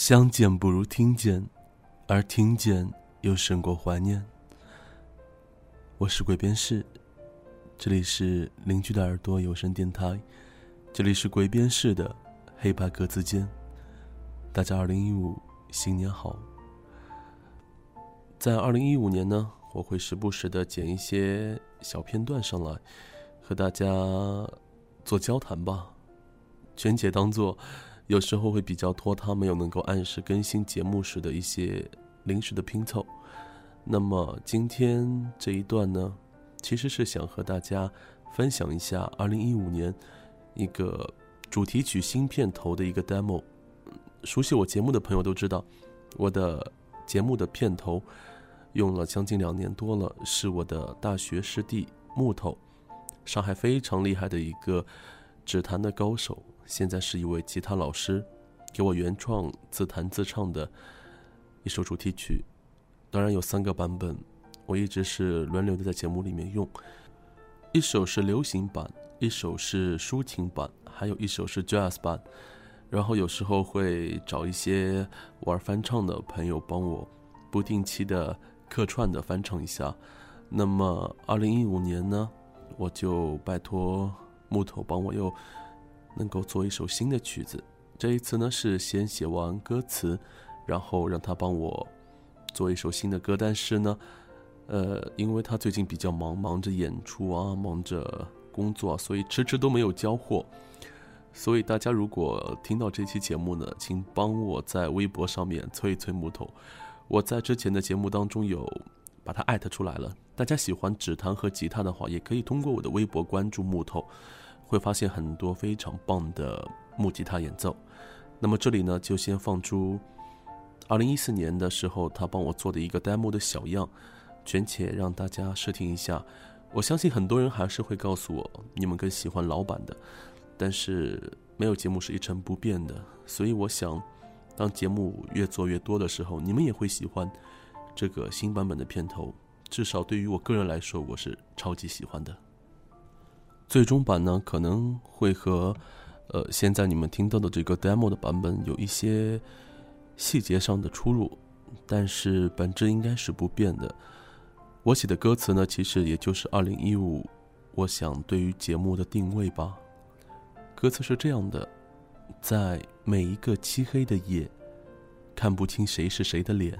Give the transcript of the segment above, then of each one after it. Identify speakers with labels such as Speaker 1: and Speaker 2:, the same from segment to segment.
Speaker 1: 相见不如听见，而听见又胜过怀念。我是鬼边士，这里是邻居的耳朵有声电台，这里是鬼边士的黑白格子间。大家二零一五新年好！在二零一五年呢，我会时不时的剪一些小片段上来，和大家做交谈吧，全且当做。有时候会比较拖沓，没有能够按时更新节目时的一些临时的拼凑。那么今天这一段呢，其实是想和大家分享一下2015年一个主题曲新片头的一个 demo。熟悉我节目的朋友都知道，我的节目的片头用了将近两年多了，是我的大学师弟木头，上海非常厉害的一个指弹的高手。现在是一位吉他老师，给我原创自弹自唱的一首主题曲，当然有三个版本，我一直是轮流的在节目里面用。一首是流行版，一首是抒情版，还有一首是 jazz 版。然后有时候会找一些玩翻唱的朋友帮我不定期的客串的翻唱一下。那么二零一五年呢，我就拜托木头帮我又。能够做一首新的曲子，这一次呢是先写完歌词，然后让他帮我做一首新的歌。但是呢，呃，因为他最近比较忙，忙着演出啊，忙着工作，所以迟迟都没有交货。所以大家如果听到这期节目呢，请帮我在微博上面催一催木头。我在之前的节目当中有把他艾特出来了。大家喜欢指弹和吉他的话，也可以通过我的微博关注木头。会发现很多非常棒的木吉他演奏。那么这里呢，就先放出二零一四年的时候他帮我做的一个 demo 的小样，全且让大家试听一下。我相信很多人还是会告诉我，你们更喜欢老版的。但是没有节目是一成不变的，所以我想，当节目越做越多的时候，你们也会喜欢这个新版本的片头。至少对于我个人来说，我是超级喜欢的。最终版呢，可能会和，呃，现在你们听到的这个 demo 的版本有一些细节上的出入，但是本质应该是不变的。我写的歌词呢，其实也就是2015，我想对于节目的定位吧。歌词是这样的：在每一个漆黑的夜，看不清谁是谁的脸，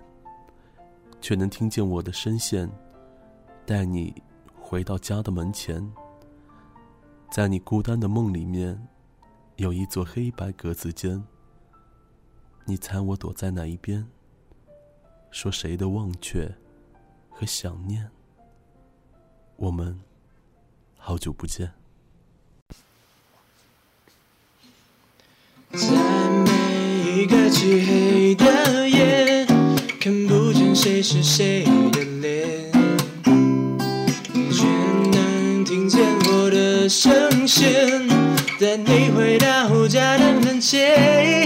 Speaker 1: 却能听见我的声线，带你回到家的门前。在你孤单的梦里面，有一座黑白格子间。你猜我躲在哪一边？说谁的忘却和想念？我们好久不见。
Speaker 2: 在每一个漆黑的夜，看不见谁是谁的脸。却能听见我的声线带你回到家的门前，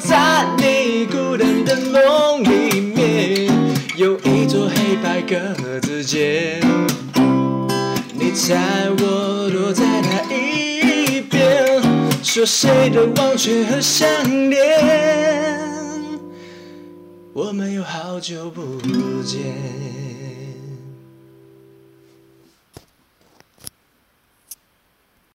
Speaker 2: 在你孤单的梦里面，有一座黑白格子间。你猜我躲在哪一边？说谁的忘却和想念？我们有好久不见。